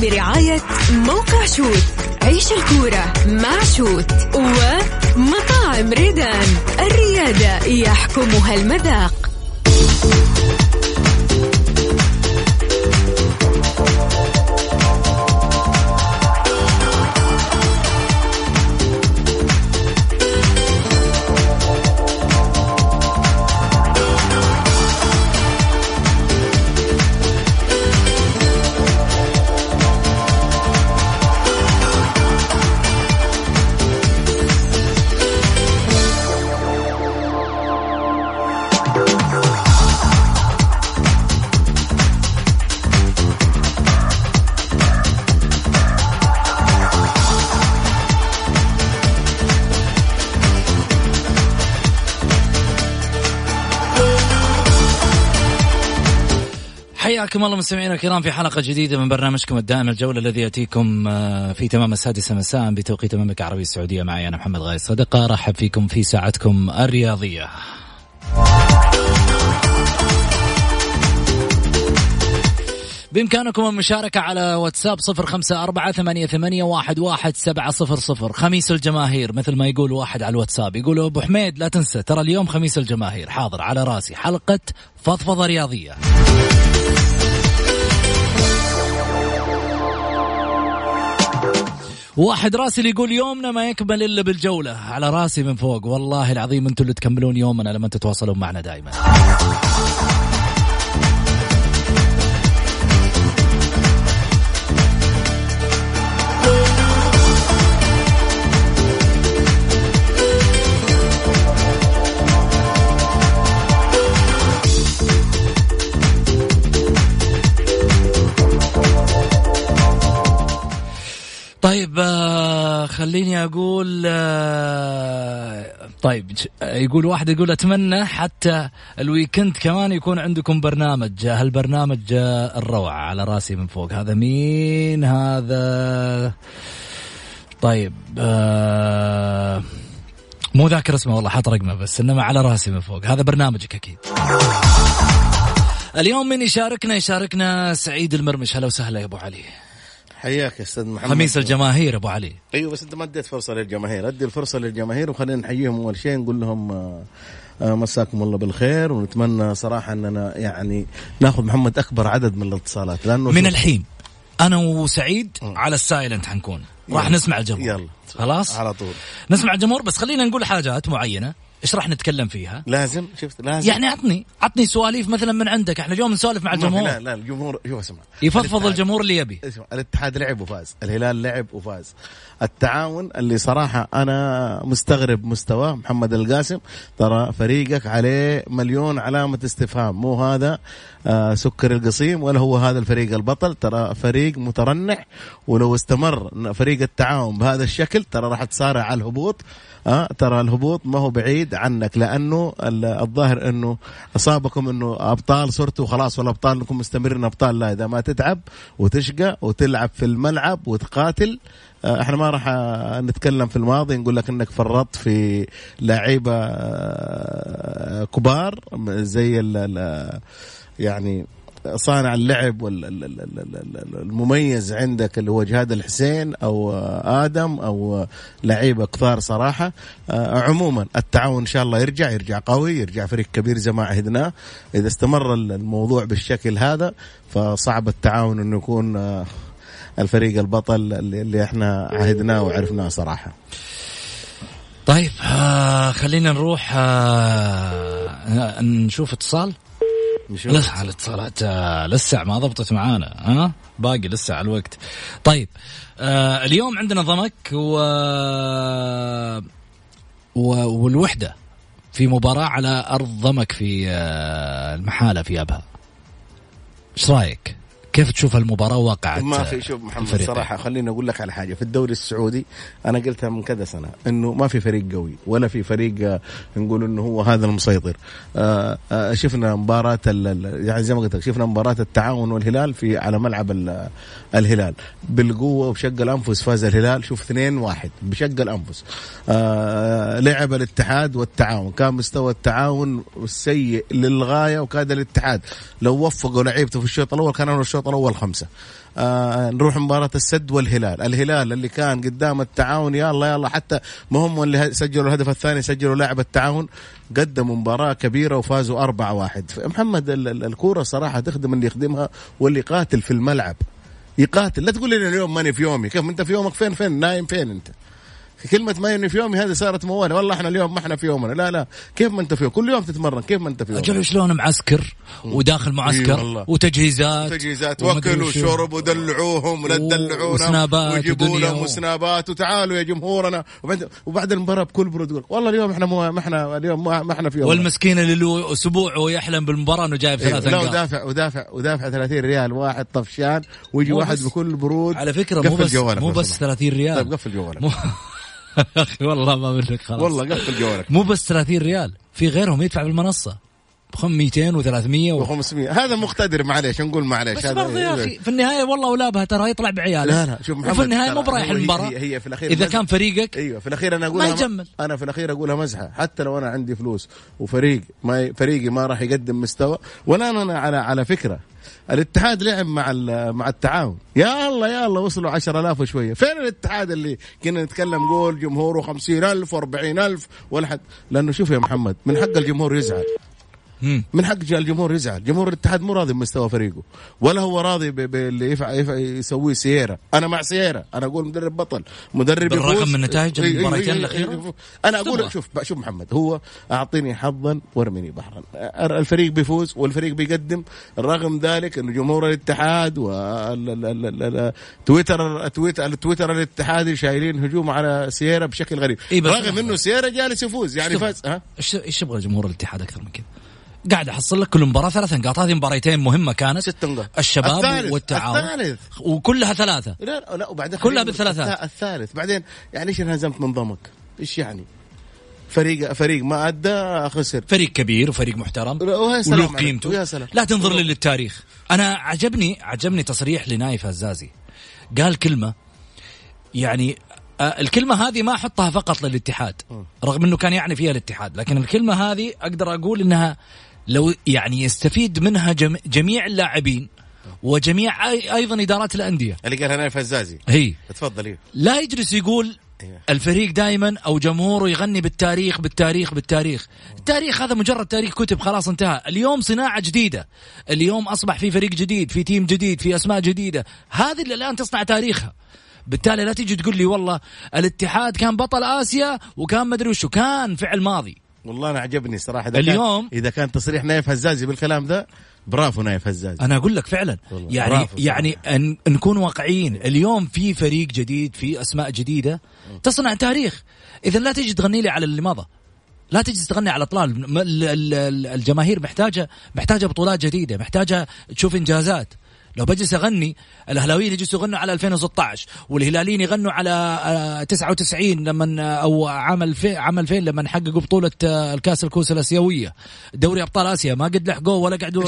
برعاية موقع شوت عيش الكورة مع شوت ومطاعم ريدان. الريادة يحكمها المذاق. حياكم الله مستمعينا الكرام في حلقة جديدة من برنامجكم الدائم الجولة الذي يأتيكم آه، في تمام السادسة مساء بتوقيت المملكة العربية السعودية. معي أنا محمد غاية صدقة رحب فيكم في ساعتكم الرياضية. بإمكانكم المشاركة على واتساب صفر خمسة أربعة ثمانية, ثمانية واحد, واحد سبعة صفر صفر. خميس الجماهير مثل ما يقول واحد على الواتساب. يقول أبو حميد لا تنسى ترى اليوم خميس الجماهير. حاضر على راسي حلقة فضفضة رياضية. واحد راسل يقول يومنا ما يكمل إلا بالجولة. على راسي من فوق. والله العظيم أنتم اللي تكملون يومنا لما تتواصلون معنا دائما طيب آه خليني أقول آه طيب يقول واحد يقول أتمنى حتى الويكند كمان يكون عندكم برنامج هالبرنامج آه الروعة على راسي من فوق. هذا مين؟ هذا طيب مو ذاكر اسمه والله حاط رقمه بس إنما على راسي من فوق. هذا برنامجك أكيد. اليوم من يشاركنا يشاركنا سعيد المرمش. هلا وسهلا يا أبو علي. حياك يا أستاذ محمد. خميس الجماهير أبو علي. أيوه بس أنت ما اديت فرصة للجماهير. أدي الفرصة للجماهير وخلينا نحييهم أول شيء نقول لهم آه، آه، مساكم الله بالخير. ونتمنى صراحة أننا يعني نأخذ محمد أكبر عدد من الاتصالات. لأنه من الحين أنا وسعيد على ال silent حنكون. راح. نسمع الجمهور. يلا. خلاص؟ على طول. نسمع الجمهور بس خلينا نقول حاجات معينة. إيش راح نتكلم فيها؟ لازم شفت؟ لازم. يعني عطني عطني سواليف مثلا من عندك. إحنا اليوم نسولف مع الجمهور لا لا الجمهور شوف اسمع يفضفض الجمهور اللي يبي. اسمع الاتحاد لعب وفاز الهلال لعب وفاز. التعاون اللي صراحة أنا مستغرب مستواه محمد القاسم ترى فريقك عليه مليون علامة استفهام. مو هذا آه سكر القصيم ولا هو هذا الفريق البطل. ترى فريق مترنح ولو استمر فريق التعاون بهذا الشكل ترى راح تصارع على الهبوط. آه ترى الهبوط ما هو بعيد عنك لأنه ال- الظاهر إنه أصابكم إنه أبطال صرتوا خلاص والأبطال إنكم مستمرين أبطال لا. إذا ما تتعب وتشقى وتلعب في الملعب وتقاتل إحنا ما راح آه، نتكلم في الماضي نقول لك إنك فرطت في لعيبة آه، كبار زي يعني صانع اللعب والمميز عندك اللي هو جهاد الحسين أو آه، آدم أو آه، لعيبة كثار صراحة. آه، عموما التعاون إن شاء الله يرجع يرجع قوي يرجع فريق كبير زي ما عهدناه. إذا استمر الموضوع بالشكل هذا فصعب التعاون إنه يكون آه، الفريق البطل اللي اللي إحنا عهدناه وعرفناه صراحة. طيب آه خلينا نروح آه نشوف اتصال. نشوف. لسه الاتصالات آه لسه ما ضبطت معانا ها؟ باقي لسه على الوقت. طيب آه اليوم عندنا ضمك و... و... والوحدة في مباراة على أرض ضمك في آه المحالة في أبها. إيش رأيك؟ كيف تشوف المباراة واقعة ما في شوف محمد الفريقين؟ صراحة خليني أقول لك على حاجة. في الدوري السعودي أنا قلتها من كذا سنة إنه ما في فريق قوي ولا في فريق آه، نقول إنه هو هذا المسيطر. آه، آه، شفنا مباراة يعني زي ما قلت لك شفنا مباراة التعاون والهلال في على ملعب ال- الهلال. بالقوة وبشق الأنفس فاز الهلال شوف 2 1 بشق الأنفس. آه، لعب الاتحاد والتعاون كان مستوى التعاون سيء للغاية وكاد الاتحاد. لو وفقوا لعيبته في الشوط الأول كان عملوا الشوط الأول خمسة. آه نروح مباراة السد والهلال. الهلال اللي كان قدام التعاون يلا يلا حتى ما هم اللي سجلوا الهدف الثاني سجلوا لاعب التعاون قدموا مباراة كبيرة وفازوا أربعة واحد. محمد ال- ال- الكورة صراحة تخدم اللي يخدمها واللي يقاتل في الملعب. يقاتل. لا تقول لي اليوم ماني في يومي. كيف؟ أنت في يومك فين؟ فين؟ نايم فين أنت؟ كلمة ماني في يومي هذه صارت موال والله إحنا اليوم ما إحنا في يومنا. لا لا. كيف ما أنت في يوم كل يوم تتمرن. كيف ما أنت في أجل يومك؟ شلون معسكر وداخل معسكر. وتجهيزات تجهيزات. وشو. وشرب ودلعوهم ولا تدلعونا. وسنابات ويجيبوا ودنيا لهم وسنابات وتعالوا يا جمهورنا. وبعد, وبعد المباراة بكل برود يقول والله اليوم إحنا مو ما إحنا اليوم ما ما إحنا في يوم والمسكين اللي له أسبوع ويحلم بالمباراة إنه جايب. ثلاث لا نقاط. ودافع ودافع ودافع 30 ريال. واحد طفشان. ويجي واحد بكل برود. على فكرة مو بس مو بس سمحت. 30 ريال. طيب قفل جوالك. أخي والله ما منك خلاص. والله قفل جوالك. مو بس 30 ريال في غيرهم يدفع بالمنصة. ب 200 و300 و... و500 هذا مقتدر معليش نقول معليش. بس هذا برضه يا أخي في النهاية والله ولابها ترى يطلع بعياله. لا لا شوف محمد وفي النهاية مو برايح المباراة. هي, هي في الأخير إذا مزح. كان فريقك أيوه في الأخير أنا أقولها ما يجمل. أنا في الأخير أقولها مزحة. حتى لو أنا عندي فلوس وفريق ما ي- فريقي ما راح يقدم مستوى ولا أنا على على فكرة الاتحاد لعب مع مع التعاون. يا الله يا الله وصلوا 10000 وشوية. فين الاتحاد اللي كنا نتكلم قول جمهوره 50000 و40000 ولا حد؟ لأنه شوف يا محمد من حق الجمهور يزعل. من حق الجمهور يزعل. جمهور الاتحاد مو راضي بمستوى فريقه. ولا هو راضي باللي يسويه سييرا أنا مع سييرا أنا أقول مدرب بطل. مدرب بالرغم يفوز. من نتائج المباراتين الأخيرة؟ أنا أقول. شوف شوف محمد هو أعطيني حظا وارميني بحرا. الفريق بيفوز والفريق بيقدم. رغم ذلك إنه جمهور الاتحاد وتويتر تويتر التويتر الاتحادي شايلين هجوم على سييرا بشكل غريب. رغم إنه سييرا جالس يفوز. يعني. فاز ها؟ إيش يبغى جمهور الاتحاد أكثر من كذا؟ قاعد أحصل لك كل مباراة ثلاث نقاط هذه مباريتين مهمة كانت ست نقاط. الشباب الثالث. والتعاون الثالث. وكلها ثلاثة لا لا وبعدين كلها بالثلاثات. الث- الثالث بعدين يعني إيش انهزمت من ضمك؟ إيش يعني؟ فريق فريق ما أدى خسر فريق كبير وفريق محترم وله عليك. قيمته ويا سلام. لا تنظر لي للتاريخ أنا عجبني عجبني تصريح لنايف هزازي قال كلمة يعني آه، الكلمة هذه ما أحطها فقط للاتحاد رغم أنه كان يعني فيها الاتحاد لكن الكلمة هذه أقدر أقول أنها لو يعني يستفيد منها جم- جميع اللاعبين وجميع أيضا إدارات الأندية. اللي قالها نايف هزازي هي. تفضل إيه. لا يجلس يقول أيوه. الفريق دائما أو جمهوره يغني بالتاريخ بالتاريخ بالتاريخ. التاريخ هذا مجرد تاريخ كتب خلاص انتهى. اليوم صناعة جديدة. اليوم أصبح في فريق جديد في team جديد في أسماء جديدة. هذه اللي الآن تصنع تاريخها. بالتالي لا تيجي تقول لي والله الاتحاد كان بطل آسيا وكان مدري وشو كان فعل ماضي. والله أنا عجبني صراحة. إذا اليوم- كان إذا كان تصريح نايف هزازي بالكلام ده برافو نايف هزازي. أنا أقول لك فعلا. يعني برافو. يعني أن نكون واقعيين اليوم في فريق جديد في أسماء جديدة تصنع تاريخ. إذا لا تجي تغني لي على اللي مضى لا تجي تغني على اطلال الجماهير محتاجه محتاجة بطولات جديدة محتاجة تشوف إنجازات. لو بجلس اغني الاهلاويين يجلسوا يغنوا على 2016 والهلاليين يغنوا على آه، 99 لما أو عام 2000 عام 2000 لما حققوا بطولة آه، الكاس الكؤوس الآسيوية دوري أبطال آسيا ما قد لحقوه ولا قعدوا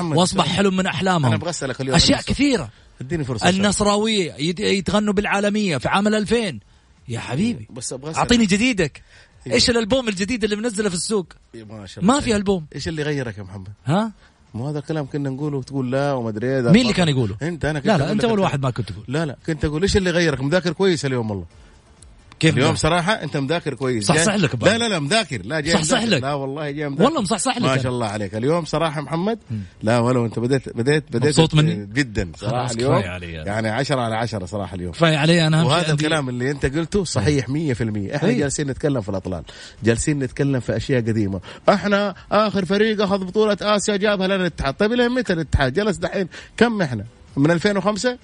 وأصبح؟ حلم من أحلامهم أنا أبغى أسألك اليوم أشياء. كثيرة اديني فرصة. النصراوية يت- يتغنوا بالعالمية في عام 2000 يا حبيبي بس أبغى. أعطيني جديدك إيه. إيش الألبوم الجديد اللي منزله في السوق ما شاء الله ما في ألبوم إيش اللي غيرك يا محمد؟ ها مو هذا الكلام كنا نقوله؟ وتقول لا وما أدري إيه ده مين اللي كان يقوله؟ أنت أنا كنت لا لا أنت أول. واحد ما كنت تقول. لا لا كنت أقول إيش اللي غيرك مذاكر كويس اليوم والله. كيف اليوم ده؟ صراحة أنت مذاكر كويس. صحصح لك بعد. لا لا لا مذاكر. لا جاي صحصح. لك. لا والله جاي مذاكر. والله مصحصح لك ما. شاء الله عليك. اليوم صراحة محمد لا ولو أنت بديت بديت بديت مبسوط مني؟ جدا صراحة اليوم. يعني 10 على 10 صراحة اليوم. كفاية علي أنا وهذا الكلام اللي أنت قلته صحيح 100% إحنا إيه. جالسين نتكلم في الأطلال. جالسين نتكلم في أشياء قديمة. إحنا آخر فريق أخذ بطولة آسيا جابها لنا الاتحاد طيب إلى متى الاتحاد؟ جلس دحين. كم إحنا؟ من 2005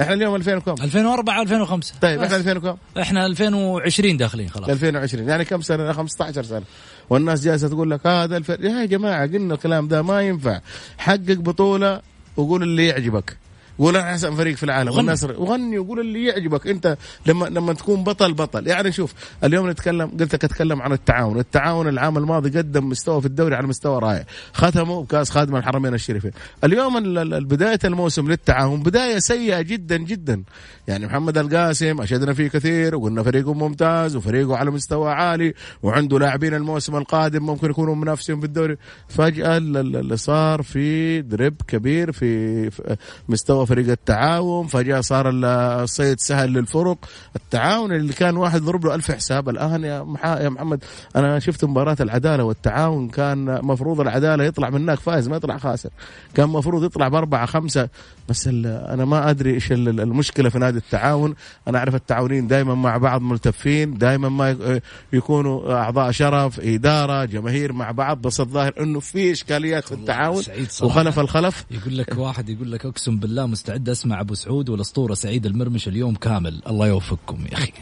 إحنا اليوم 2000 وكم؟ 2004 2005 طيب. إحنا 2000 وكم؟ إحنا 2020 داخلين خلاص. 2020 يعني كم سنة؟ 15 سنة. والناس جالسة تقول لك هذا الفريق يا جماعة قلنا الكلام ده ما ينفع. حقق بطولة وقول اللي يعجبك. قول أنا أحسن فريق في العالم. غني. والناس وغني وقول اللي يعجبك. أنت لما لما تكون بطل بطل. يعني شوف اليوم نتكلم قلت لك أتكلم عن التعاون. التعاون العام الماضي قدم مستوى في الدوري على مستوى رائع. ختموا بكأس خادم الحرمين الشريفين. اليوم ال- ال- بداية الموسم للتعاون بداية سيئة جدا جدا. يعني محمد القاسم أشدنا فيه كثير وقلنا فريقه ممتاز وفريقه على مستوى عالي وعنده لاعبين الموسم القادم ممكن يكونوا منافسين في الدوري. فجأة ال- ال- اللي صار في درب كبير في في مستوى فريق التعاون فجأة صار ال- الصيد سهل للفرق. التعاون اللي كان واحد ضرب له ألف حساب. الآن يا محا- يا محمد أنا شفت مباراة العدالة والتعاون. كان مفروض العدالة يطلع من هناك فايز ما يطلع خاسر. كان مفروض يطلع بأربعة خمسة. بس ال- أنا ما أدري إيش ال- المشكلة في نادي التعاون. أنا أعرف التعاونين دائما مع بعض ملتفين دائما ما ي- يكونوا أعضاء شرف إدارة جماهير مع بعض. بس الظاهر إنه في إشكاليات في التعاون. وخلف الخلف. يقول لك واحد يقول لك أقسم بالله مستعد أسمع أبو سعود والأسطورة سعيد المرمش اليوم كامل. الله يوفقكم يا أخي.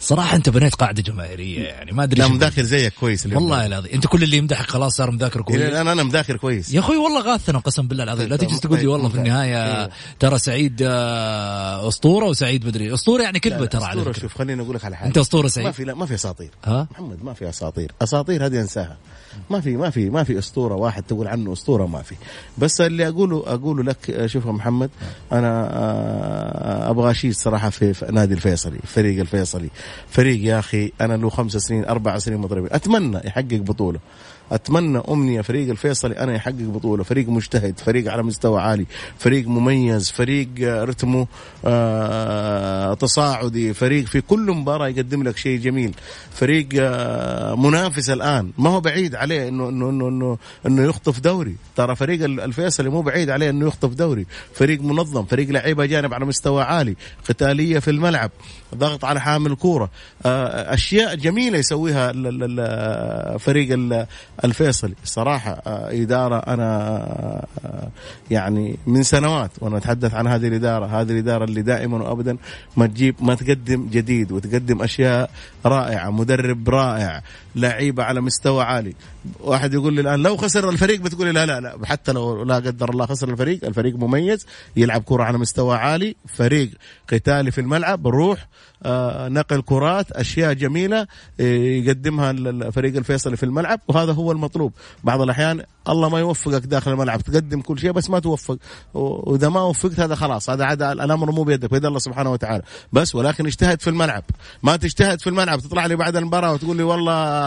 صراحة أنت بنيت قاعدة جماهيرية يعني ما أدري لا مذاكر زيك كويس اليوم. والله العظيم. أنت كل اللي يمدحك خلاص صار مذاكر كويس. إيه، أنا أنا مذاكر كويس. يا أخوي والله غاثنا قسم بالله العظيم. لا تجي تقول لي والله في النهاية إيه. ترى سعيد آه، أسطورة وسعيد مدري. أسطورة يعني كذبه ترى على أسطورة فكرة. شوف خليني أقول لك على حاجة. أنت أسطورة سعيد؟ ما في لا ما في أساطير. ها؟ محمد ما في أساطير. أساطير هذه أنساها. ما في ما في ما في أسطورة واحد تقول عنه أسطورة ما في. بس اللي اقوله أقوله لك شوف محمد أنا آه، أبغى اشيد صراحة في, في نادي الفيصلي فريق الفيصلي. فريق يا أخي أنا له خمس سنين أربع سنين مضربين. أتمنى يحقق بطولة. أتمنى أمنية. فريق الفيصلي أنا يحقق بطولة. فريق مجتهد فريق على مستوى عالي فريق مميز فريق آه، رتمه آه، تصاعدي فريق في كل مباراة يقدم لك شيء جميل. فريق آه، منافس الآن. ما هو بعيد عليه إنه إنه إنه إنه, إنه يخطف دوري. ترى فريق ال- الفيصلي مو بعيد عليه إنه يخطف دوري. فريق منظم فريق لعيبة جانب على مستوى عالي قتالية في الملعب ضغط على حامل كورة أشياء جميلة يسويها فريق الفيصلي. صراحة آه، إدارة أنا آه، يعني من سنوات وأنا أتحدث عن هذه الإدارة هذه الإدارة اللي دائما وابدا ما تجيب ما تقدم جديد وتقدم أشياء رائعة مدرب رائع. لعيبة على مستوى عالي. واحد يقول لي الآن لو خسر الفريق بتقول لا لا لا. حتى لو لا قدر الله خسر الفريق الفريق مميز يلعب كرة على مستوى عالي فريق قتالي في الملعب روح آه نقل كرات أشياء جميلة آه، يقدمها ال- الفريق الفيصلي في الملعب وهذا هو المطلوب. بعض الأحيان الله ما يوفقك داخل الملعب تقدم كل شيء بس ما توفق. وإذا ما وفقت هذا خلاص هذا عاد الأمر مو بيدك بيد الله سبحانه وتعالى. بس ولكن اجتهد في الملعب. ما تجتهد في الملعب تطلع لي بعد المباراة وتقول لي والله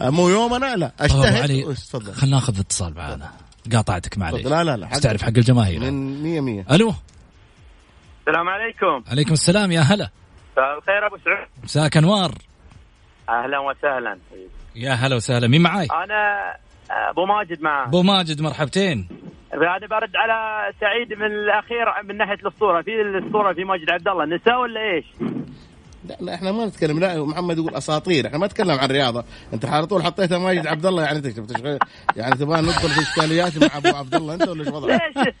مو يومنا لا أبو أجتهد. علي تفضل. خلينا ناخذ اتصال معانا قاطعتك معليش. لا لا لا بس تعرف حق الجماهير. من 100 100 ألو؟ السلام عليكم. عليكم السلام يا هلا. مساء الخير أبو سعود مساك أنوار. أهلا وسهلا. يا هلا وسهلا. مين معاي؟ أنا أبو ماجد معاه أبو ماجد مرحبتين. أنا برد على سعيد من الأخير من ناحية الأسطورة. في الأسطورة في ماجد عبد الله. نساء ولا إيش؟ لا, إحنا ما نتكلم. لا محمد يقول أساطير. إحنا ما نتكلم عن رياضة. انت على طول حطيتها ماجد عبد الله يعني تشغل يعني تبغى ندخل في إشكاليات مع أبو عبد الله انت ولا إيش وضعك؟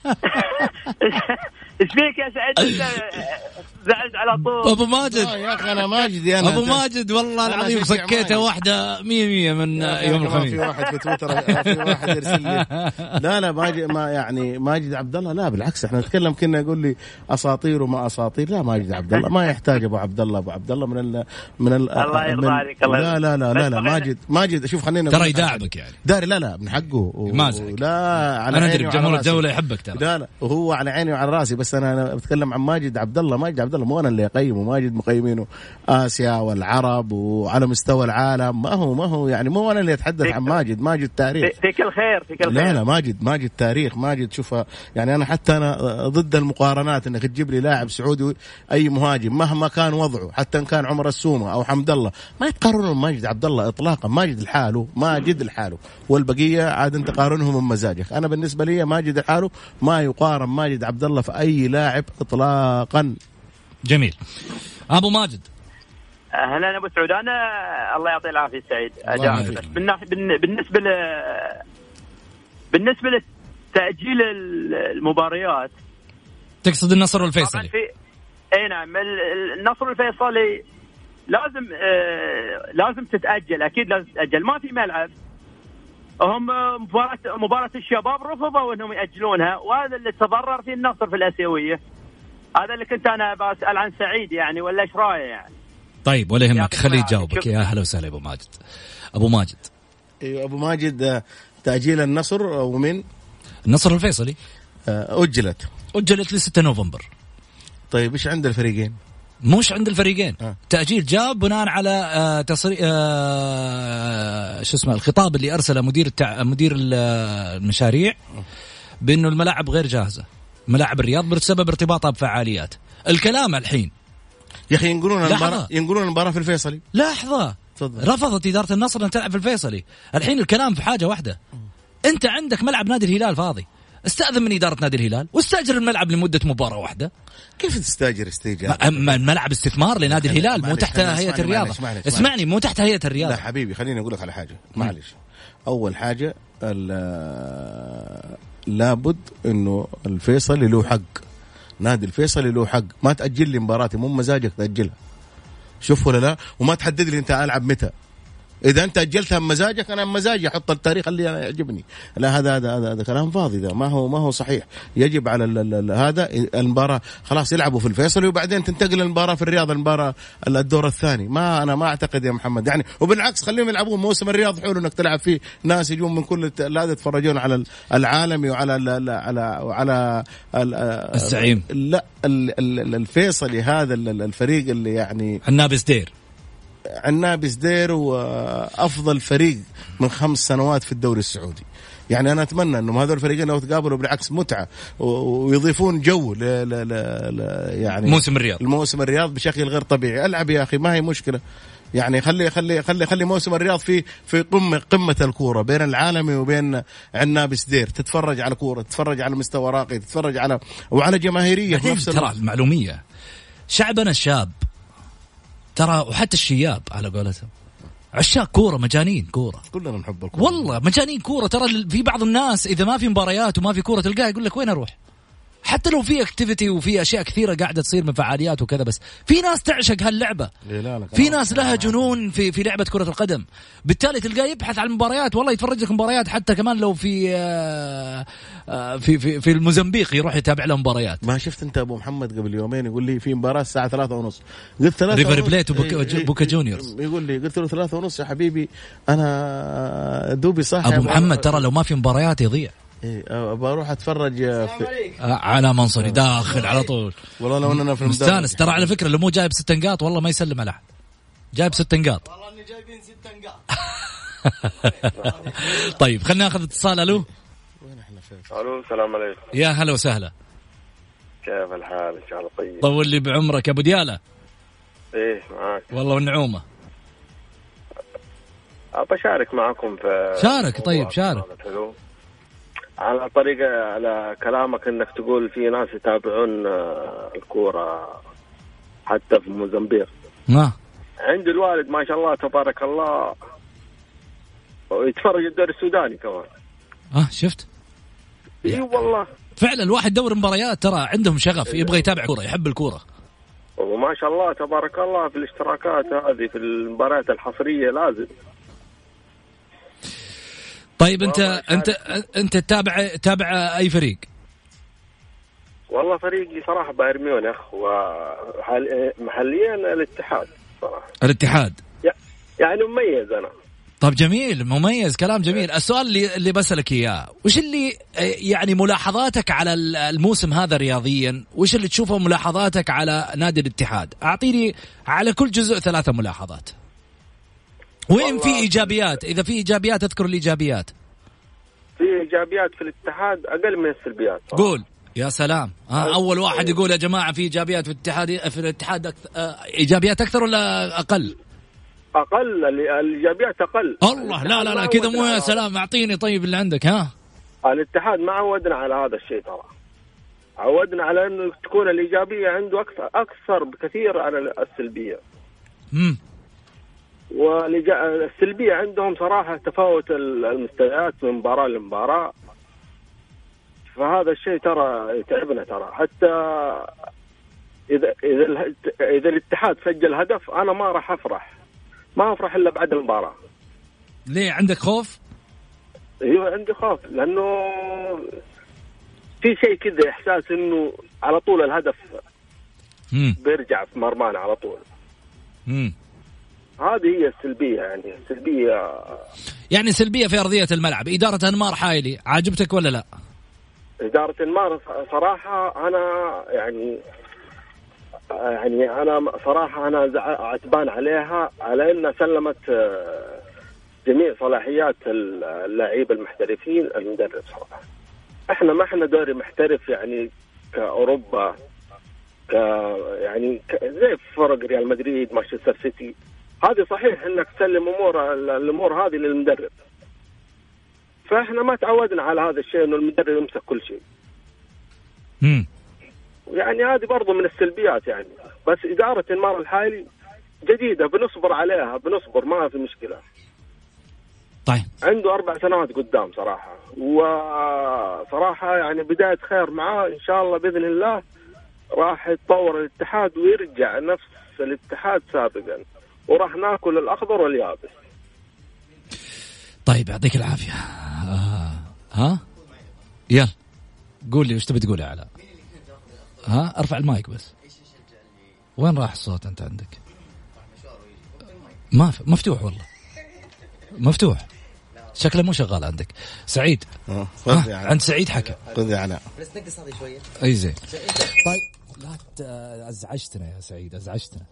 إيش فيك يا سعيد؟ زعلت على طول. أبو ماجد. آه يا أخي أنا ماجدي أنا أبو ماجد والله أنا العظيم ماجد. واحدة مية مية من يا أخي يوم ما في الخميس. واحد في تويتر في واحد يرسل لي لا لا ماجد ما يعني ماجد عبد الله لا بالعكس إحنا نتكلم كنا يقول لي أساطير وما أساطير. لا ماجد عبد الله ما يحتاج أبو عبد الله أبو عبد الله من ال من ال الله يرضى من- عليك، الله لا لا لا لا, لا ماجد ماجد شوف خلينا ترى يداعبك. يعني. داري لا لا من حقه. مازحك. لا على أنا أدري جمهور. الدولة يحبك ترى. لا لا وهو على عيني وعلى راسي بس أنا أنا بتكلم عن ماجد عبد الله ماجد عبد الله مو أنا اللي اقيمه ماجد مقيمينه. آسيا والعرب وعلى مستوى العالم. ما هو ما هو يعني مو أنا اللي أتحدث عن ماجد ماجد تاريخ. في- فيك الخير فيك الخير. لا لا ماجد ماجد تاريخ ماجد شوف يعني أنا حتى أنا ضد المقارنات إنك تجيب لي لاعب سعودي أي مهاجم مهما كان وضعه حتى إن كان عمر السومة أو حمد الله. ما يتقارنون ماجد عبد الله اطلاقا ماجد لحاله ماجد لحاله. والبقية عاد أنت قارنهم من مزاجك. أنا بالنسبة لي ماجد لحاله ما يقارن ماجد عبد الله في أي لاعب اطلاقا. جميل. أبو ماجد. أهلا أبو سعود. أنا الله يعطيه العافية سعيد. بالنسبة ل بالنسبة لتأجيل ال- المباريات. تقصد النصر والفيصلي. في إي نعم. ال- ال- النصر الفيصلي لازم آه لازم تتأجل. أكيد لازم تتأجل. ما في ملعب. هم مباراة مباراة الشباب رفضوا إنهم يأجلونها وهذا اللي تضرر فيه النصر في الأسيوية. هذا اللي كنت أنا بسال عن سعيد يعني ولا إيش رأيه يعني؟ طيب ولا يهمك. خليه. يجاوبك. يا هلا وسهلا أبو ماجد. أبو ماجد. أيوه أبو ماجد آه، تأجيل النصر ومن النصر الفيصلي. آه، أجلت. أجلت ل 6 نوفمبر. طيب إيش عند الفريقين؟ مش عند الفريقين. آه. تأجيل جاب بناء على آه تصري آه شو اسمه الخطاب اللي أرسله مدير التع... مدير ال- المشاريع بأنه الملاعب غير جاهزة. ملاعب الرياض بسبب ارتباطها بفعاليات. الكلام الحين. يا أخي ينقلون. المباراه ينقلون المباراة في الفيصلي. لحظة. تفضل. رفضت إدارة النصر أن تلعب في الفيصلي. الحين الكلام في حاجة واحدة. أنت عندك ملعب نادي الهلال فاضي. استأذن من إدارة نادي الهلال. واستأجر الملعب لمدة مباراة واحدة. كيف تستأجر استيجار؟ أما الملعب استثمار لنادي الهلال مو تحت هيئة اسمعني- الرياضه معلش- معلش- اسمعني مو تحت هيئة الرياضة. لا حبيبي خليني أقول لك على حاجة معلش أول حاجة لابد إنه الفيصلي له حق. نادي الفيصلي له حق. ما تأجل لي مباراتي مو مزاجك تأجلها. شوف ولا لا؟ وما تحدد لي أنت ألعب متى. إذا أنت اجلتها بمزاجك أنا بمزاجي أحط التاريخ اللي أنا يعجبني. لا هذا هذا هذا, هذا كلام فاضي ده ما هو ما هو صحيح. يجب على ال ال هذا المباراة خلاص يلعبوا في الفيصلي وبعدين تنتقل المباراة في الرياض المباراة الدور الثاني. ما أنا ما أعتقد يا محمد. يعني وبالعكس خليهم يلعبون موسم الرياض حلو إنك تلعب فيه ناس يجون من كل لا يتفرجون على العالمي وعلى ال ال على وعلى ال- الزعيم. لا ال- ال- الفيصلي هذا ال- الفريق اللي يعني النابس دير. عنابس دير وأفضل فريق من خمس سنوات في الدوري السعودي. يعني أنا أتمنى أنهم هذول الفريقين لو تقابلوا بالعكس متعة ويضيفون جو ل ل ل ل يعني موسم الرياض. الموسم الرياض بشكل غير طبيعي. ألعب يا أخي ما هي مشكلة. يعني خلي خلي خلي خلي موسم الرياض في في قمه قمة الكورة بين العالمي وبين عنابس دير تتفرج على كورة تتفرج على مستوى راقي تتفرج على وعلى جماهيرية في نفس ترى المعلومية. شعبنا الشاب ترى وحتى الشياب على قولتهم. عشاق كورة مجانين كورة. كلنا نحب الكورة. والله مجانين كورة. ترى في بعض الناس إذا ما في مباريات وما في كورة تلقاه يقول لك وين أروح؟ حتى لو في اكتيفيتي وفي أشياء كثيرة قاعدة تصير من فعاليات وكذا بس في ناس تعشق هاللعبة. إيه في ناس لها جنون في في لعبة كرة القدم. بالتالي تلقاه يبحث عن المباريات والله يتفرج لك مباريات حتى كمان لو في آه، آه، في في في الموزمبيق يروح يتابع له مباريات. ما شفت انت أبو محمد قبل يومين يقول لي في مباراة الساعة ثلاثة ونص. قلت ثلاثة ريفر. بليت وبوكا- إيه، إيه، بوكا إيه، جونيورز. يقول لي قلت له ثلاثة ونص يا حبيبي أنا دوبي صح أبو محمد ترى لو ما في مباريات يضيع. إيه ابى أروح أتفرج في آه، على منصري داخل على طول. والله لو إننا في. مستانس. ترى على فكرة لو مو جايب ست نقاط والله ما يسلم على أحد. جايب ست نقاط. والله إني جايبين ست نقاط. طيب خلينا ناخذ اتصال. ألو؟ ألو السلام عليكم. يا هلا وسهلا. كيف الحال؟ إن شاء الله طيب. طول لي بعمرك يا أبو ديالة. إيه معاك. والله والنعومة. أبى أشارك معكم في شارك، طيب، شارك. حلو على طريقة على كلامك إنك تقول في ناس يتابعون آه، الكورة حتى في موزمبيق. ما. عندي الوالد ما شاء الله تبارك الله ويتفرج الدوري السوداني كمان. آه شفت؟ إي والله. فعلا الواحد دور مباريات ترى عندهم شغف يبغى يتابع كورة يحب الكورة. وما شاء الله تبارك الله في الاشتراكات هذه في المباريات الحصرية لازم. طيب انت انت أنت تتابع تتابع أي فريق؟ والله فريقي صراحة بايرن ميونخ ومحليا الاتحاد صراحة. الاتحاد. يعني مميز أنا. طب جميل مميز كلام جميل. السؤال اللي اللي بسألك إياه وش اللي يعني ملاحظاتك على ال- الموسم هذا رياضيا؟ وش اللي تشوفه ملاحظاتك على نادي الاتحاد؟ أعطيني على كل جزء ثلاثة ملاحظات. وين في إيجابيات؟ إذا في إيجابيات أذكر الإيجابيات. في إيجابيات في الاتحاد أقل من السلبيات. صراحة. قول. يا سلام. ها أول واحد يقول يا جماعة في إيجابيات في الاتحاد في الاتحاد أكثر آه، إيجابيات أكثر ولا أقل؟ أقل ال- الإيجابيات أقل. الله لا لا لا كذا مو يا سلام. أعطيني طيب اللي عندك ها؟ الاتحاد ما عودنا على هذا الشيء ترى. عودنا على إنه تكون الإيجابية عنده أكثر أكثر بكثير على السلبية. امم والسلبيه عندهم صراحة تفاوت ال- المستويات من مباراة لمباراة. فهذا الشيء ترى يتعبنا ترى. حتى اذا إذا إذا الاتحاد سجل هدف أنا ما راح أفرح. ما أفرح إلا بعد المباراة. ليه؟ عندك خوف؟ أيوه عندي خوف. لأنه في شيء كذا إحساس إنه على طول الهدف مم. بيرجع في مرمانا على طول. مم. هذه هي السلبية يعني السلبية. يعني سلبية في أرضية الملعب. إدارة أنمار حايلي عاجبتك ولا لا؟ إدارة أنمار صراحة أنا يعني يعني أنا صراحة أنا عتبان عليها على انها سلمت آه، جميع صلاحيات اللاعبين المحترفين المدرب صراحة. إحنا ما إحنا دوري محترف يعني كأوروبا ك يعني. زي فرق ريال مدريد مانشستر سيتي. هذه صحيح إنك تسلم أمور الأمور هذه للمدرب. فإحنا ما تعودنا على هذا الشيء إنه المدرب يمسك كل شيء. مم. يعني هذه برضو من السلبيات يعني. بس إدارة المار الحالي جديدة بنصبر عليها بنصبر ما في مشكلة. طيب. عنده أربع سنوات قدام صراحة. وصراحة يعني بداية خير معاه إن شاء الله بإذن الله راح يتطور الاتحاد ويرجع نفس الاتحاد سابقا. وراح ناكل الأخضر واليابس. طيب يعطيك العافية. آه. ها؟ يلا قول لي وش تبي تقول يا علاء؟ ها؟ ارفع المايك بس. وين راح الصوت أنت عندك؟ ما في مفتوح والله. مفتوح. شكله مو شغال عندك. سعيد. آه، عند سعيد حكى. خذ يا علاء. أي زين. طيب لا ت- أزعجتنا يا سعيد أزعجتنا.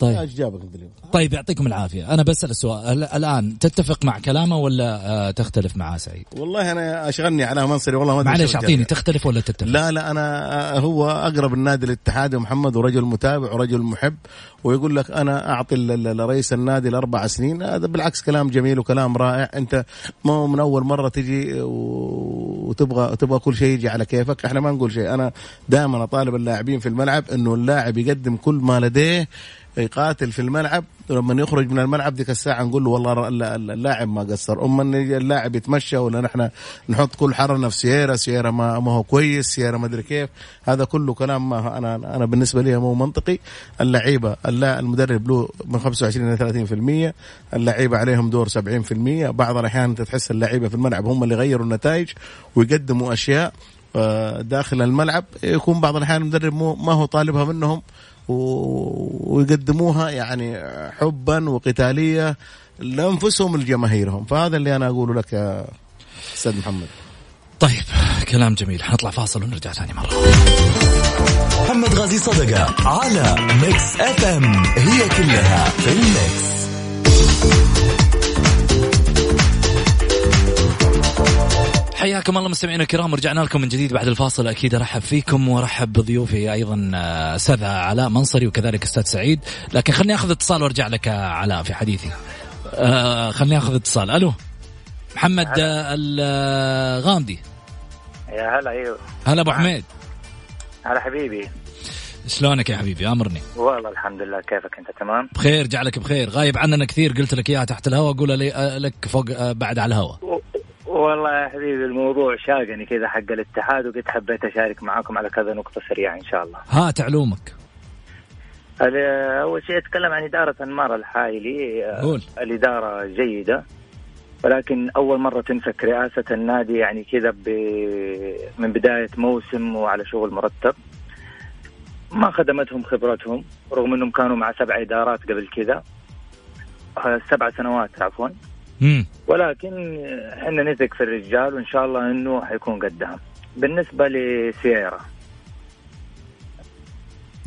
طيب. إيش جابك أنت اليوم؟ طيب يعطيكم العافية. أنا بسال السؤال ال- الآن تتفق مع كلامه ولا آه، تختلف معاه سعيد؟ والله أنا أشغلني على منصري والله ما أدري معليش شو أعطيني. تختلف ولا تتفق؟ لا لا أنا هو أقرب النادي الاتحادي محمد ورجل متابع ورجل محب ويقول لك أنا أعطي ال- ال- رئيس النادي الاربع سنين. هذا بالعكس كلام جميل وكلام رائع. أنت ما من أول مرة تجي وتبغى تبغى كل شيء يجي على كيفك. إحنا ما نقول شيء. أنا دائما أطالب اللاعبين في الملعب إنه اللاعب يقدم كل ما لديه يقاتل في الملعب لما يخرج من الملعب ديك الساعة نقول له والله الل- الل- اللاعب ما قصر. أما اللاعب يتمشى ولا نحن نحط كل حرنا في سيارة سيارة ما, هو كويس سيارة ما أدري كيف هذا كله كلام ما أنا أنا بالنسبة لي مو منطقي. اللعيبة المدرب له من 25 إلى 30% اللعيبة عليهم دور 70% بعض الأحيان تحس اللعيبة في الملعب هم اللي يغيروا النتائج ويقدموا أشياء آه، داخل الملعب. يكون بعض الأحيان المدرب ما هو طالبها منهم. ويقدموها يعني حبا وقتالية لأنفسهم لجماهيرهم. فهذا اللي أنا أقوله لك يا أستاذ محمد. طيب كلام جميل. حنطلع فاصل ونرجع ثاني مرة. محمد غازي صدقة على Mix FM هي كلها في الميكس حياكم الله مستمعينا الكرام ورجعنا لكم من جديد بعد الفاصل. أكيد أرحب فيكم وأرحب بضيوفي أيضا آه، أستاذ علاء منصري وكذلك أستاذ سعيد. لكن خليني أخذ اتصال وأرجع لك علاء في حديثي. آه خليني أخذ اتصال. ألو محمد آه، الغامدي يا هلا أيوه. هلا أبو حميد. هلا حبيبي. شلونك يا حبيبي؟ آمرني. والله الحمد لله كيفك أنت؟ تمام؟ بخير جعلك بخير. غايب عننا كثير. قلت لك إياها تحت الهواء أقول آه، لك فوق آه، بعد على الهواء. والله يا حبيبي الموضوع شاقني كذا حق الاتحاد وقد حبيت أشارك معاكم على كذا نقطة سريعة إن شاء الله. هات علومك أول شيء أتكلم عن إدارة انمار الحايلي. قول. الإدارة جيدة ولكن أول مرة تمسك رئاسة النادي يعني كذا ب... من بداية موسم وعلى شغل مرتب. ما خدمتهم خبرتهم رغم إنهم كانوا مع سبع إدارات قبل كذا. آه، سبع سنوات عفوا. ولكن إحنا نثق في الرجال وإن شاء الله إنه حيكون قدها بالنسبة لسييرا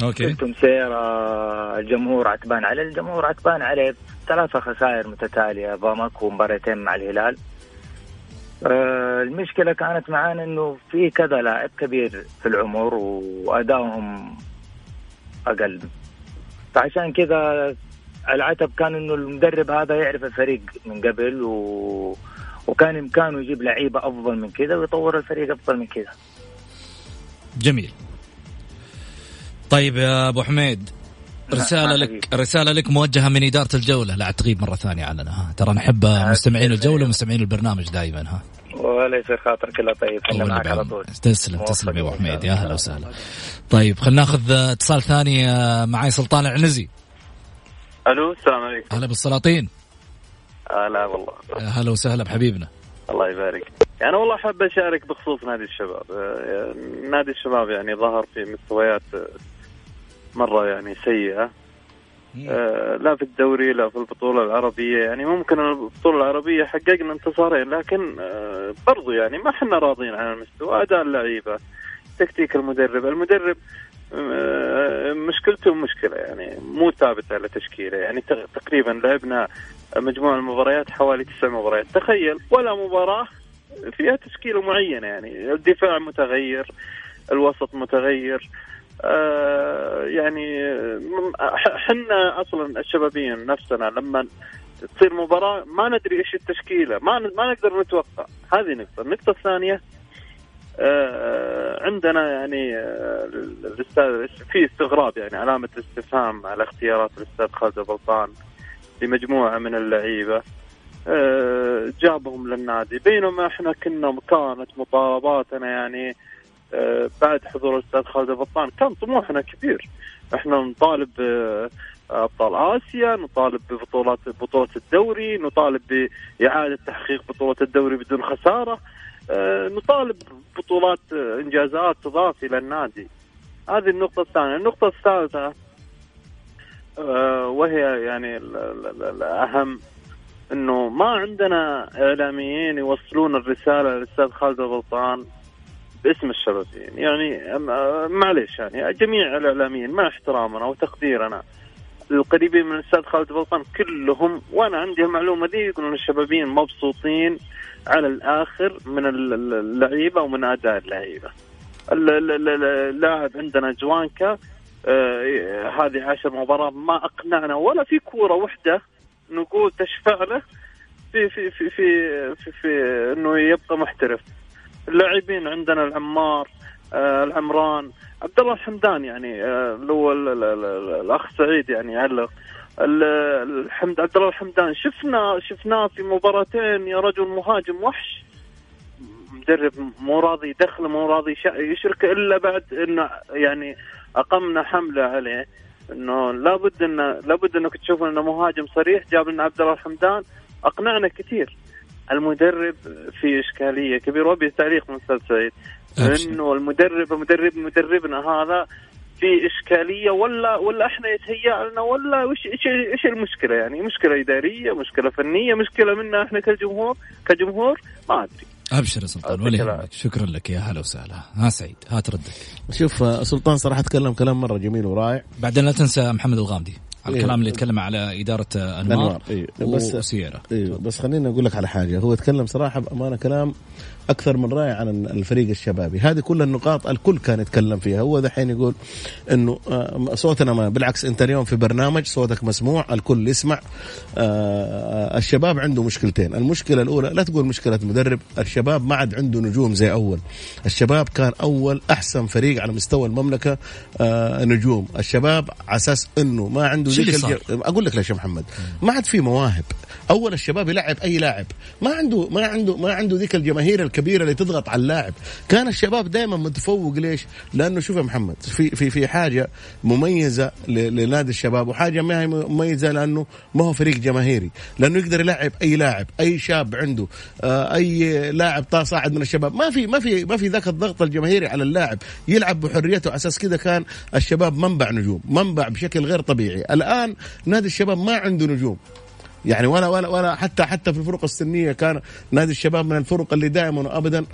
أوكي. شفتم سييرا الجمهور عتبان عليه. الجمهور عتبان عليه ثلاثة خسائر متتالية باماكو ومباراتين مع الهلال. آه، المشكلة كانت معانا إنه في كذا لاعب كبير في العمر وأدائهم أقل. فعشان كذا العتب كان إنه المدرب هذا يعرف الفريق من قبل و... وكان إمكانه يجيب لعيبة أفضل من كذا ويطور الفريق أفضل من كذا جميل. طيب يا أبو حميد رسالة نعم، لك رسالة لك موجهة من إدارة الجولة. لا تغيب مرة ثانية عننا ها. ترى نحب مستمعين الجولة ومستمعين البرنامج دائما ها. ولا يصير خاطرك إلا طيب إحنا معك على. طول. تسلم تسلم يا أبو حميد. يا الله. هلا وسهلا. طيب خلينا ناخذ اتصال ثاني آه، معي سلطان العنزي. ألو السلام عليكم. هلا بالسلاطين. آه لا والله. هلا وسهلا بحبيبنا. الله يبارك. يعني والله حاب أشارك بخصوص نادي الشباب. آه، نادي الشباب يعني ظهر في مستويات آه، مرة يعني سيئة. آه، لا في الدوري لا في البطولة العربية. يعني ممكن البطولة العربية حققنا انتصارين لكن برضو يعني ما إحنا راضيين عن المستوى. أداء اللعيبة تكتيك المدرب. المدرب مشكلته مشكلة يعني مو ثابت على تشكيلة. يعني تقريبا لعبنا مجموع المباريات حوالي تسع مباريات. تخيل ولا مباراة فيها تشكيلة معينة يعني. الدفاع متغير الوسط متغير. آه يعني حنا أصلا الشبابيين نفسنا لما تصير مباراة ما ندري إيش التشكيلة ما ما نقدر نتوقع. هذه نقطة. النقطة الثانية آه عندنا يعني آه الأستاذ في استغراب يعني علامة استفهام على اختيارات الأستاذ خالد البلطان لمجموعة من اللعيبة. آه، جابهم للنادي. بينما إحنا كنا كانت مطالباتنا يعني آه، بعد حضور الأستاذ خالد البطان كان طموحنا كبير. إحنا نطالب ابطال آسيا نطالب ببطولات بطولة الدوري نطالب بإعادة تحقيق بطولة الدوري بدون خسارة. آه، نطالب بطولات إنجازات تضاف إلى النادي. هذه النقطة الثانية. النقطة الثالثة وهي يعني الأهم إنه ما عندنا إعلاميين يوصلون الرسالة للأستاذ خالد الغلطان باسم الشرفين. يعني معليش يعني جميع الإعلاميين مع احترامنا وتقديرنا القريبين من الأستاذ خالد الغلطان كلهم وأنا عندي المعلومة دي يقولون الشبابين مبسوطين على الآخر من اللعيبة ومن أداء اللعيبة. اللاعب عندنا جوانكا آه هذه عشر مباراة ما أقنعنا ولا في كورة واحدة نقول تشفع له في في في في في, في إنه يبقى محترف. اللاعبين عندنا العمار آه العمران عبد الله الحمدان يعني آه لو الأخ سعيد يعني علق. الحمد عبد الله الحمدان شفنا شفناه في مباراتين يا رجل مهاجم وحش. مدرب مو راضي يدخل مو راضي يشرك إلا بعد إنه يعني أقمنا حملة عليه. إنه لابد انه لابد إنك تشوف إنه مهاجم صريح. جاب لنا عبد الله الحمدان. أقنعنا كثير. المدرب في إشكالية كبيرة وبي تعليق من أستاذ سعيد. إنه المدرب مدرب مدربنا هذا في إشكالية ولا ولا إحنا يتهيأ لنا ولا وش إيش إيش المشكلة يعني؟ مشكلة إدارية مشكلة فنية مشكلة منا إحنا كجمهور كجمهور؟ ما أدري. أبشر يا سلطان ولا يهمك شكرا لك يا هلا وسهلا. ها سعيد هات ردك شوف سلطان صراحة تكلم كلام مرة جميل ورائع. بعدين لا تنسى محمد الغامدي على الكلام إيه. اللي يتكلم على إدارة انوار إيه. بس وسيره إيه. بس خليني أقول لك على حاجة. هو تكلم صراحة بأمانة كلام أكثر من رائع عن الفريق الشبابي. هذه كل النقاط الكل كان يتكلم فيها. هو دحين يقول إنه آه، صوتنا ما بالعكس أنت اليوم في برنامج صوتك مسموع الكل يسمع. آه، الشباب عنده مشكلتين. المشكلة الأولى لا تقول مشكلة مدرب الشباب ما عاد عنده نجوم زي أول. الشباب كان أول أحسن فريق على مستوى المملكة آه، نجوم. الشباب على أساس إنه ما عنده ذيك أقول لك ليش يا محمد. ما عاد في مواهب. أول الشباب يلعب أي لاعب. ما عنده ما عنده ما عنده ذيك الجماهير الكبيره اللي تضغط على اللاعب. كان الشباب دائما متفوق ليش؟ لأنه شوف يا محمد في في في حاجة مميزة لنادي الشباب وحاجة ما هي مميزة لأنه ما هو فريق جماهيري. لأنه يقدر يلعب أي لاعب أي شاب عنده آه، أي لاعب صاعد من الشباب. ما في ما في ما في ذاك الضغط الجماهيري على اللاعب. يلعب بحريته على أساس كذا كان الشباب منبع نجوم منبع بشكل غير طبيعي. الآن نادي الشباب ما عنده نجوم. يعني ولا ولا ولا حتى حتى في الفرق السنية كان نادي الشباب من الفرق اللي دائما وابدا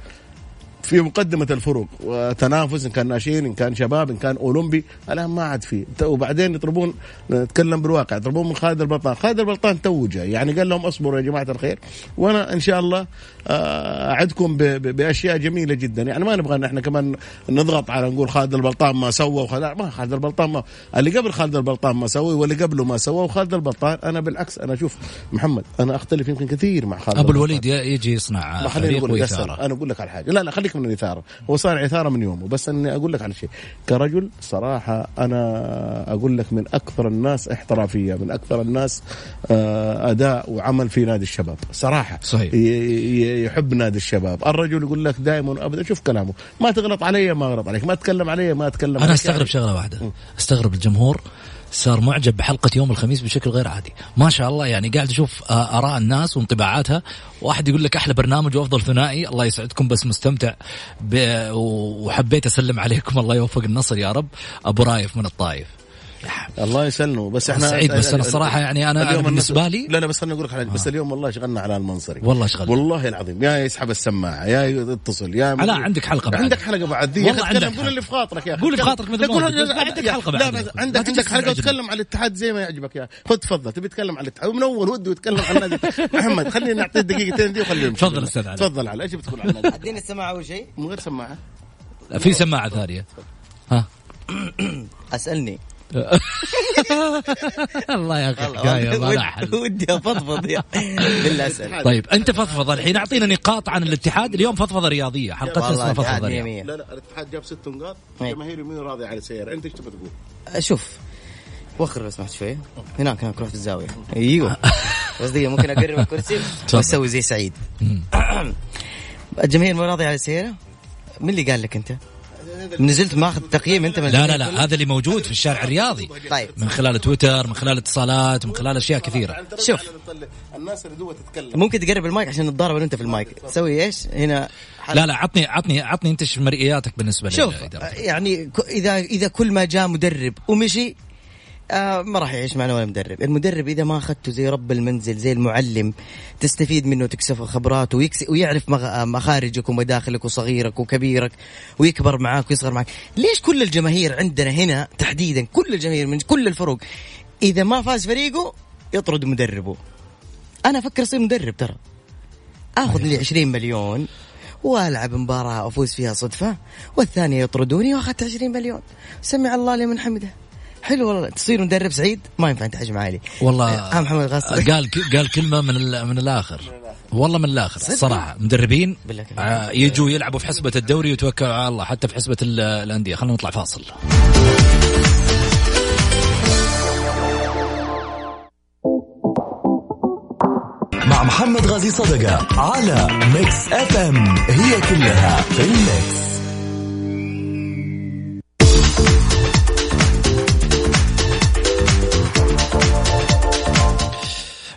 في مقدمة الفروق وتنافس إن كان ناشئين إن كان شباب إن كان أولمبي الآن ما عاد فيه وبعدين يطلبون نتكلم بالواقع يطلبون من خالد البلطان. خالد البلطان تو يعني قال لهم اصبروا يا جماعة الخير وأنا إن شاء الله آه، أعدكم بأشياء جميلة جدا. يعني ما نبغى إحنا كمان نضغط على نقول خالد البلطان ما سوى وخالد ما خالد البلطان ما اللي قبل خالد البلطان ما سوى واللي قبله ما سوى وخالد البلطان أنا بالعكس أنا أشوف محمد أنا أختلف يمكن كثير مع خالد أبو الوليد يجي يصنع فريق أنا أقول لك على حاجة. لا لا خليك من الإثارة. هو صار اثاره من يومه. بس أني أقول لك على شيء. كرجل صراحة أنا أقول لك من أكثر الناس احترافية من أكثر الناس آه، أداء وعمل في نادي الشباب. صراحة. صحيح. يحب نادي الشباب. الرجل يقول لك دائما ابدا شوف كلامه. ما تغلط علي ما أغلط عليك. ما تتكلم علي ما أتكلم أنا أستغرب شغلة واحدة. أستغرب الجمهور صار معجب بحلقة يوم الخميس بشكل غير عادي. ما شاء الله يعني قاعد أشوف آه، آراء الناس وانطباعاتها. واحد يقول لك أحلى برنامج وأفضل ثنائي. الله يسعدكم بس مستمتع وحبيت أسلم عليكم. الله يوفق النصر يا رب. أبو رايف من الطايف. الله يسلمه. بس إحنا سعيد بس أنا الصراحه يعني أنا, أنا بالنسبة لي لا لا بس خليني أقول لك على حاجة. بس اليوم والله شغلنا على المنصري والله شغلنا. والله العظيم. يا يسحب السماعة يا يتصل يا علاء عندك حلقة بعد. عندك حلقة بعد. دي والله عندك قول اللي في خاطرك يا أخي. قول اللي في. خاطرك مثل لا، ما لا، عندك لا، حلقة لا بعد. لا عندك عندك حلقة. وتتكلم على الاتحاد زي ما يعجبك يا خذ تفضل. تبي تتكلم على الاتحاد من أول ودي وتتكلم عن النادي. محمد خلينا نعطيه دقيقتين دي وخليه يمشي. تفضل أستاذ علاء. تفضل على إيش بتقول عن النادي؟ اديني السماعه أول شيء؟ من غير سماعة. في سماعة ثانية. ها. أسألني. الله يا أخي حكاية ما لها حل ودي أفضفض يا بالله اسال طيب أنت فضفض الحين أعطينا نقاط عن الاتحاد. اليوم فضفضة رياضية حلقتنا اسمها فضفضة رياضية. لا لا الاتحاد جاب ست نقاط إيه. جماهيري مين راضي على السيارة. أنت إيش تبي تقول؟ شوف وخر لو سمحت شوي. هناك هناك روح في الزاوية. أيوه. بس دقيقه ممكن أقرب الكرسي وأسوي زي سعيد. الجماهير ما راضية على السيارة؟ مين اللي قال لك أنت؟ نزلت ماخذ تقييم أنت من لا لا لا؟ هذا اللي موجود في الشارع الرياضي طيب من خلال تويتر من خلال اتصالات من خلال أشياء كثيرة شوف. الناس اللي جوا تتكلم ممكن تقرب المايك عشان نتضارب أنا وانت في المايك تسوي إيش؟ هنا لا لا عطني عطني عطني أنت إيش مرئياتك بالنسبة شوف للإدارة. يعني إذا إذا كل ما جاء مدرب ومشي آه ما راح يعيش معنا ولا مدرب. المدرب إذا ما أخذته زي رب المنزل زي المعلم تستفيد منه تكسب خبراته ويكس ويعرف آه، مخارجك ومداخلك وصغيرك وكبيرك ويكبر معاك ويصغر معاك. ليش كل الجماهير عندنا هنا تحديدا كل الجماهير من كل الفروق إذا ما فاز فريقه يطرد مدربه؟ أنا أفكر أصير مدرب ترى. آخذ لي 20 مليون وألعب مباراة افوز فيها صدفة والثانية يطردوني وأخذت 20 مليون. سمع الله لمن حمده. حلو والله تصير مدرب سعيد ما ينفع انت حجم عالي. والله آه محمد غصب قال قال كلمة من ال- من الآخر. والله من الآخر صراحة. مدربين. آه، يجوا يلعبوا في حسبة الدوري ويتوكلوا على الله حتى في حسبة ال- الأندية. خلينا نطلع فاصل. مع محمد غازي صدقة على Mix FM هي كلها في الميكس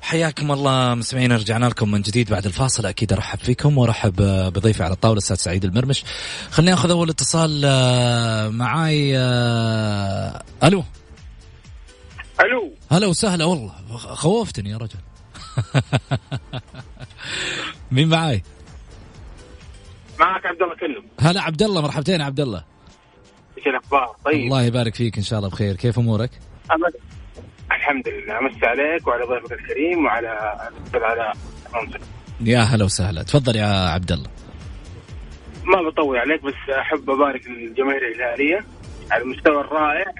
حياكم الله مستمعين رجعنا لكم من جديد بعد الفاصل. أكيد أرحب فيكم وأرحب بضيفي على الطاولة الأستاذ سعيد المرمش. خليني أخذ أول اتصال آه، معاي آه، ألو. ألو. هلا وسهلا والله. خوفتني يا رجل. مين معاي؟ معك عبد الله كلم هلا عبد الله مرحبتين عبد الله. إيش الأخبار؟ طيب. الله يبارك فيك إن شاء الله بخير. كيف أمورك؟ الحمد لله. امسي عليك وعلى ضيفك الكريم وعلى المنصف. يا هلا وسهلا. تفضل يا عبد الله ما بطول عليك بس أحب أبارك للجماهير الهلاليه على المستوى الرائع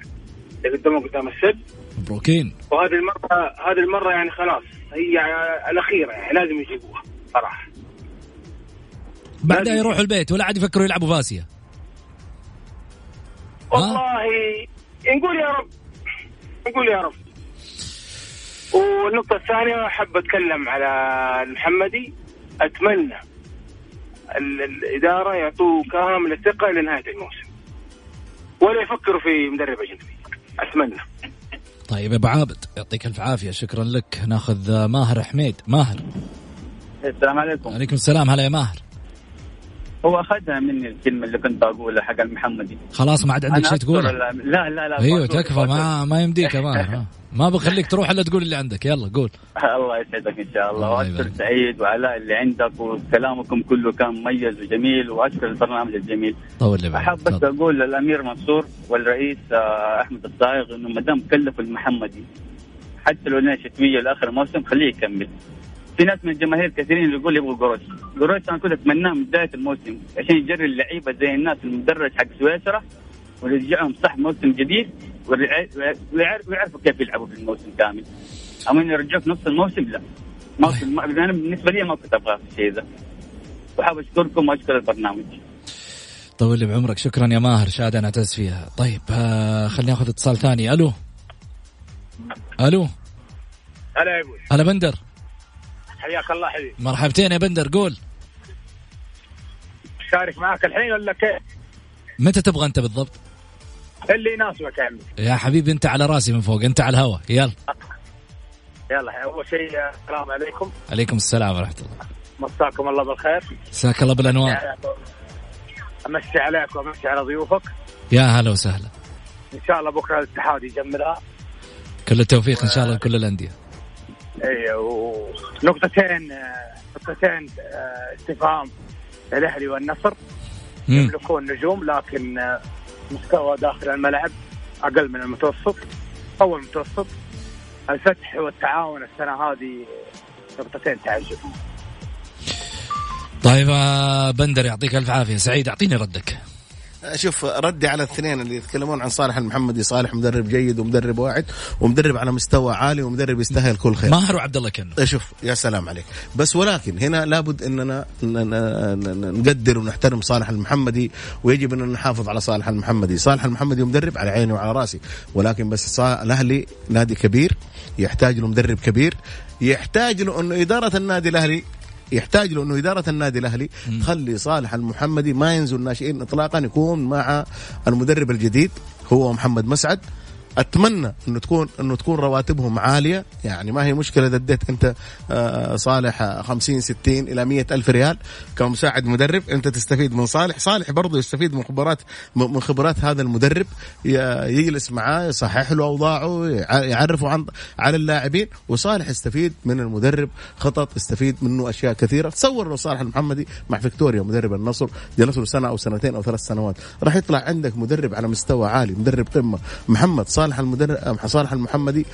اللي قدموه قدام السد. مبروكين. وهذه المرة هذه المرة يعني خلاص هي الأخيرة يعني لازم يجيبوها صراحة. بعدها يروحوا البيت ولا عاد يفكروا يلعبوا فاسيه والله نقول يا رب نقول يا رب. والنقطة الثانية أحب أتكلم على المحمدي أتمنى ال- الإدارة يعطوه كامل الثقة لنهاية الموسم. ولا يفكروا في مدرب أجنبي. أتمنى. طيب يا أبو عابد يعطيك ألف عافية. شكرا لك. ناخذ ماهر حميد. ماهر. السلام عليكم. عليكم السلام. هلا يا ماهر. هو أخذها مني الكلمة اللي كنت بقولها حق المحمدي خلاص ما عاد عندك شيء ال- لا لا لا أيوه تكفى. ما ما يمديك ها. ما بخليك تروح إلا تقول اللي عندك يلا قول الله يسعدك إن شاء الله وأشكر. سعيد وعلاء اللي عندك وكلامكم كله كان مميز وجميل وأشكر البرنامج الجميل طول لي أحب بس. أقول للأمير منصور والرئيس آه، أحمد الصايغ إنه ما دام كلفوا المحمدي حتى لو لنا شتويه لآخر الموسم خليه يكمل في ناس من الجماهير كثيرين اللي يقول يبغوا قروش. قروش أنا كنت اتمناه من بداية الموسم عشان يجري اللعيبة زي الناس المدرج حق سويسرا ويرجعهم صح موسم جديد ويعرفوا كيف يلعبوا في الموسم كامل. اما إنه يرجعوك نص الموسم؟ لا. موسم ما أنا بالنسبة لي ما كنت أبغى الشيء ذا. وحاب أشكركم وأشكر البرنامج. طول لي بعمرك. شكرا يا ماهر. شهاده نعتز فيها. طيب آه خليني أخذ اتصال ثاني. ألو؟ ألو؟ هلا يا أبوي هلا بندر. حياك الله حبيبي. مرحبتين يا بندر قول. شارك معك الحين ولا كيف؟ متى تبغى أنت بالضبط؟ اللي يناسبك يا عمي. يا حبيبي أنت على راسي من فوق أنت على الهوا. يلا. يلا أول شيء السلام عليكم. عليكم السلام ورحمة الله. مساكم الله بالخير. مساك الله بالأنوار. امسي عليك وامسي على ضيوفك. يا هلا وسهلا. إن شاء الله بكرة الاتحاد يجملها. كل التوفيق إن شاء الله لكل الأندية. اي ونقطتين نقطتين آه، استفهام الأهلي والنصر. يملكون نجوم لكن آه، مستوى داخل الملعب أقل من المتوسط. أو المتوسط الفتح والتعاون السنة هذه نقطتين تعجب طيب آه، بندر يعطيك ألف عافية. سعيد أعطيني ردك. شوف ردي على الاثنين اللي يتكلمون عن صالح المحمدي صالح مدرب جيد ومدرب واعد ومدرب على مستوى عالي ومدرب يستاهل كل خير. ماهر وعبد الله كنو. شوف يا سلام عليك. بس ولكن هنا لابد إننا نقدر ونحترم صالح المحمدي ويجب ان نحافظ على صالح المحمدي. صالح المحمدي مدرب على عيني وعلى راسي. ولكن بس الأهلي نادي كبير يحتاج له مدرب كبير يحتاج له إنه إدارة النادي الأهلي يحتاج له إنه إدارة النادي الأهلي تخلي صالح المحمدي ما ينزل ناشئين اطلاقا يكون مع المدرب الجديد هو محمد مسعد. أتمنى إنه تكون إنه تكون رواتبهم عالية. يعني ما هي مشكلة إذا اديت أنت آه، صالح 50 60 إلى 100 ألف ريال كمساعد مدرب أنت تستفيد من صالح. صالح برضه يستفيد من خبرات من خبرات هذا المدرب. يجلس معاه يصحح له أوضاعه يعرفه عن على اللاعبين وصالح يستفيد من المدرب. خطط يستفيد منه أشياء كثيرة. تصور لو صالح المحمدي مع فيكتوريا مدرب النصر جلس له سنة أو سنتين أو ثلاث سنوات. راح يطلع عندك مدرب على مستوى عالي مدرب قمة. محمد صالح صالح المدرب صالح المحمدي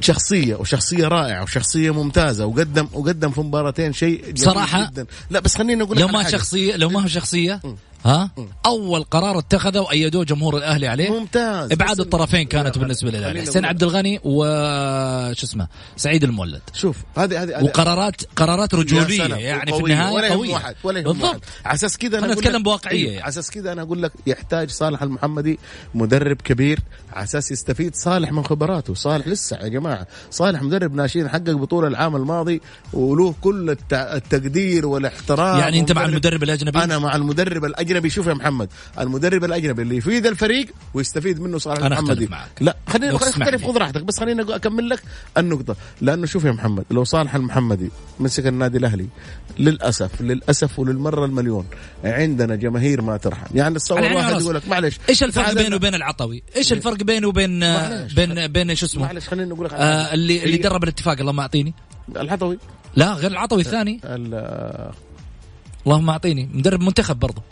شخصية وشخصية رائعة وشخصية ممتازة وقدم وقدم في مباراتين شيء جميل صراحة جدا. لا بس خليني أقول لو ما شخصية لو ما هو شخصية ها؟ أول قرار اتخذه وايدوه جمهور الأهلي عليه. ممتاز. إبعاد الطرفين كانت بالنسبة للأهلي. حسين عبد الغني وش اسمه؟ سعيد المولد. شوف هذه هذه وقرارات قرارات رجولية يعني في النهاية ولا قوية. واحد ولا بالضبط. على أساس كذا أنا أتكلم بواقعية. يعني. على أساس كذا أنا أقول لك يحتاج صالح المحمدي مدرب كبير على أساس يستفيد صالح من خبراته. صالح لسه يا جماعة. صالح مدرب ناشئين حقق بطولة العام الماضي وله كل التقدير والاحترام. يعني أنت مع المدرب الأجنبي؟ أنا مع المدرب الأجنبي. شوف يا محمد المدرب الأجنبي اللي يفيد الفريق ويستفيد منه صالح أنا المحمدي معك. لا خليني أختلف خذ راحتك بس خليني أكمل لك النقطة. لأنه شوف يا محمد لو صالح المحمدي مسك النادي الأهلي للأسف للأسف وللمرة المليون عندنا جماهير ما ترحم. يعني تصور واحد يقول لك معلش إيش الفرق بينه وبين العطوي؟ إيش الفرق بينه وبين بين بين شو اسمه؟ معلش خليني أقول لك آه اللي اللي درب الاتفاق اللهم أعطيني. العطوي؟ لا غير العطوي الثاني. اللهم أعطيني. مدرب منتخب برضه.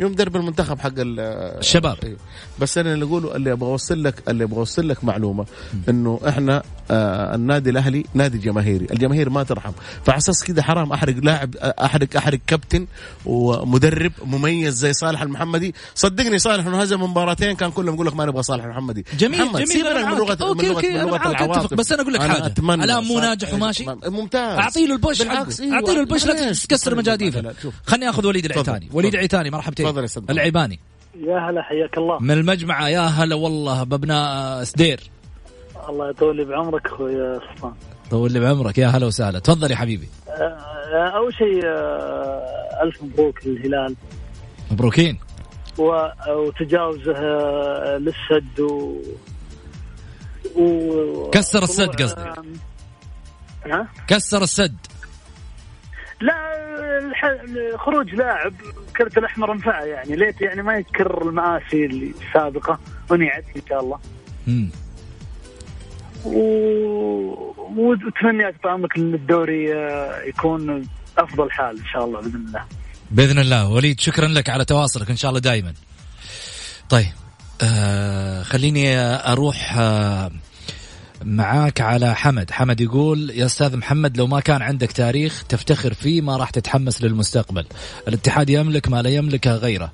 يوم درب المنتخب حق الشباب. إيه. بس أنا اللي أقوله اللي أبغى أوصل لك اللي أبغى أوصل لك معلومة. إنه إحنا النادي الأهلي نادي جماهيري الجماهير ما ترحم. فعلى أساس كذا حرام أحرق لاعب احرق أحرق كابتن ومدرب مميز زي صالح المحمدي. صدقني صالح إنه من مباراتين كان كلهم يقول لك ما نبغى صالح المحمدي. جميل محمد جميل من لغه okay من لغة من لغه العواطف. بس أنا أقول لك حاجة. الان مو ناجح وماشي. ممتاز. أعطي له ال push بالعكس أيوة. أعطي له ال push لا تكسر مجاديفه. خليني أخذ وليد العتاني وليد العتاني مرحبتين. العيباني. يا هلا حياك الله. من المجمعة يا هلا والله بابناء سدير. الله يطول لي بعمرك أخوي سلطان. طول لي بعمرك. يا هلا وسهلا. تفضل يا حبيبي. أه أول شيء أه ألف مبروك للهلال. مبروكين. وتجاوزه للسد و, و... كسر السد قصدي ها؟ كسر السد. لا خروج لاعب كرت الأحمر انفعه يعني. ليت يعني ما يتكرر المآسي السابقة ونعد إن شاء الله. امم و... وتمنيات طعمك الدوري آه، يكون أفضل حال إن شاء الله بإذن الله. بإذن الله. وليد شكرا لك على تواصلك إن شاء الله دائما. طيب آه خليني أروح آه معاك على حمد. حمد يقول يا أستاذ محمد لو ما كان عندك تاريخ تفتخر فيه ما راح تتحمس للمستقبل. الاتحاد يملك ما لا يملكه غيره.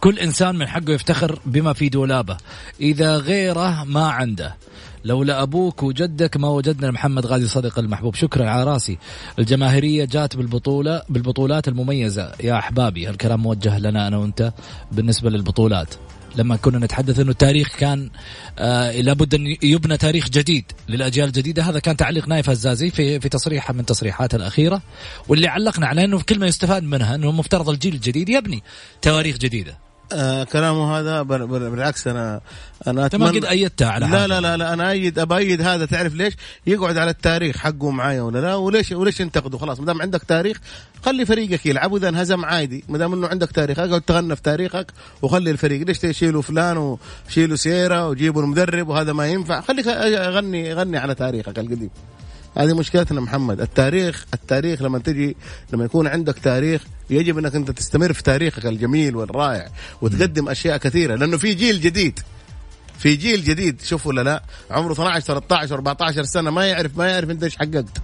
كل إنسان من حقه يفتخر بما في دولابه. إذا غيره ما عنده. لولا أبوك وجدك ما وجدنا محمد غازي صديق المحبوب. شكرا على راسي. الجماهيرية جات بالبطولة بالبطولات المميزة. يا أحبابي الكلام موجه لنا أنا وأنت بالنسبة للبطولات. لما كنا نتحدث إنه التاريخ كان آه لابد أن يبنى تاريخ جديد للأجيال الجديدة. هذا كان تعليق نايف الزازي في في تصريحه من تصريحاته الأخيرة. واللي علقنا عليه إنه كلمة يستفاد منها إنه مفترض الجيل الجديد يبني تواريخ جديدة. آه كلامه هذا بالعكس أنا أنا أنت ما قد أيدتها على لا. لا لا لا أنا ايد ابيد هذا تعرف ليش؟ يقعد على التاريخ حقه معايا ولا لا؟ وليش وليش ينتقده؟ خلاص ما دام عندك تاريخ خلي فريقك يلعب وإذا انهزم عادي. ما دام إنه عندك تاريخ أقعد تغنى في تاريخك وخلي الفريق. ليش تشيلوا فلان وشيلوا سيرة وجيبوا المدرب وهذا ما ينفع؟ خليك غني غني على تاريخك القديم. هذه مشكلتنا محمد. التاريخ التاريخ لما تجي لما يكون عندك تاريخ يجب إنك أنت تستمر في تاريخك الجميل والرائع وتقدم أشياء كثيرة لأنه في جيل جديد. في جيل جديد شوفوا ولا لا؟ عمره 12 13 14 سنة ما يعرف ما يعرف إنت إيش حققت.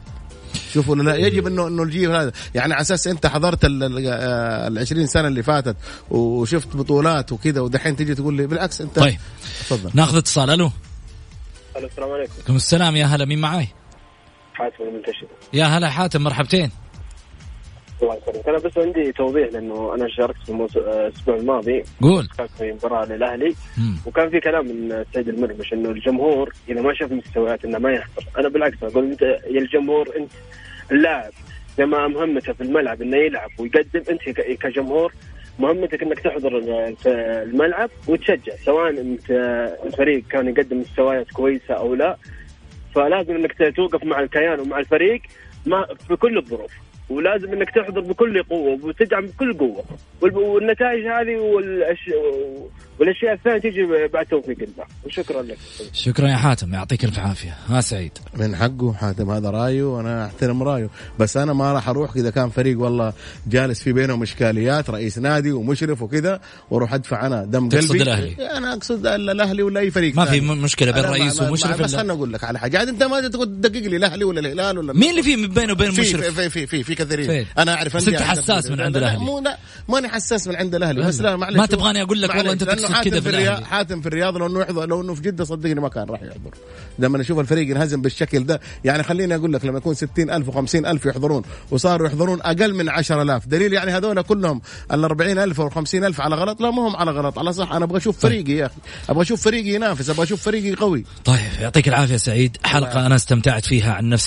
شوفوا ولا لا؟ يجب انه إنه الجيل هذا. يعني على أساس إنت حضرت ال 20 سنة اللي فاتت وشفت بطولات وكذا ودحين تجي تقول لي بالعكس انت طيب. تفضل. ناخذ اتصال. ألو؟ السلام عليكم. عليكم السلام يا هلا مين معاي؟ حاتم المنتشر. يا هلا حاتم مرحبتين. الله يسلمك. أنا بس عندي توضيح لأنه أنا شاركت في الأسبوع الماضي. قول. كان في مباراة للأهلي. وكان في كلام من السيد المرمش إنه الجمهور إذا ما شاف مستويات إنه ما يحضر أنا بالعكس أقول أنت يا الجمهور أنت اللاعب. زي ما مهمته في الملعب إنه يلعب ويقدم أنت كجمهور مهمتك إنك تحضر ال- الملعب وتشجع. سواء أنت الفريق كان يقدم مستويات كويسة أو لا فلازم انك توقف مع الكيان ومع الفريق ما في كل الظروف. ولازم إنك تحضر بكل قوة وتدعم بكل قوة. والنتائج هذه والأش... والأشياء الثانية تيجي بعد توفيق الله. وشكرا لك. شكرا يا حاتم. يعطيك الف عافية. ها سعيد. من حقه حاتم. هذا رأيه وأنا أحترم رأيه. بس أنا ما راح أروح إذا كان فريق والله جالس في بينهم إشكاليات رئيس نادي ومشرف وكذا وأروح أدفع أنا دم تقصد قلبي. الأهلي. أنا أقصد ال- الأهلي ولا أي فريق ما في ثاني. م- مشكلة بين رئيس ما- ومشرف بس خلنا أقول لك على حاجة. عاد أنت ما تقول تدقق لي الأهلي ولا الهلال ولا مين اللي في بينه وبين في المشرف؟ في في في, في كثيرين. فين؟ أنا أعرف عندك- حساس من عند لا، لا، الأهلي. مو لا ماني حساس من عند الأهلي. بس لا. معلش ما تبغاني أقول لك والله لأنه تقصد كذا في الرياض. حاتم في الرياض لو إنه يحضر لو إنه في جدة صدقني ما كان راح يحضر. لما نشوف الفريق ينهزم بالشكل ده يعني خليني أقول لك لما يكون 60000 و50000 يحضرون وصاروا يحضرون أقل من 10000 دليل يعني هذول كلهم ال 40000 أو 50000 على غلط؟ لا ما هم على غلط. على صح أنا أبغى أشوف فريقي يا أخي. أبغى أشوف فريقي ينافس أبغى أشوف فريقي قوي. طيب يعطيك العافية سعيد. حلقة أنا استمتعت فيها عن نفسي.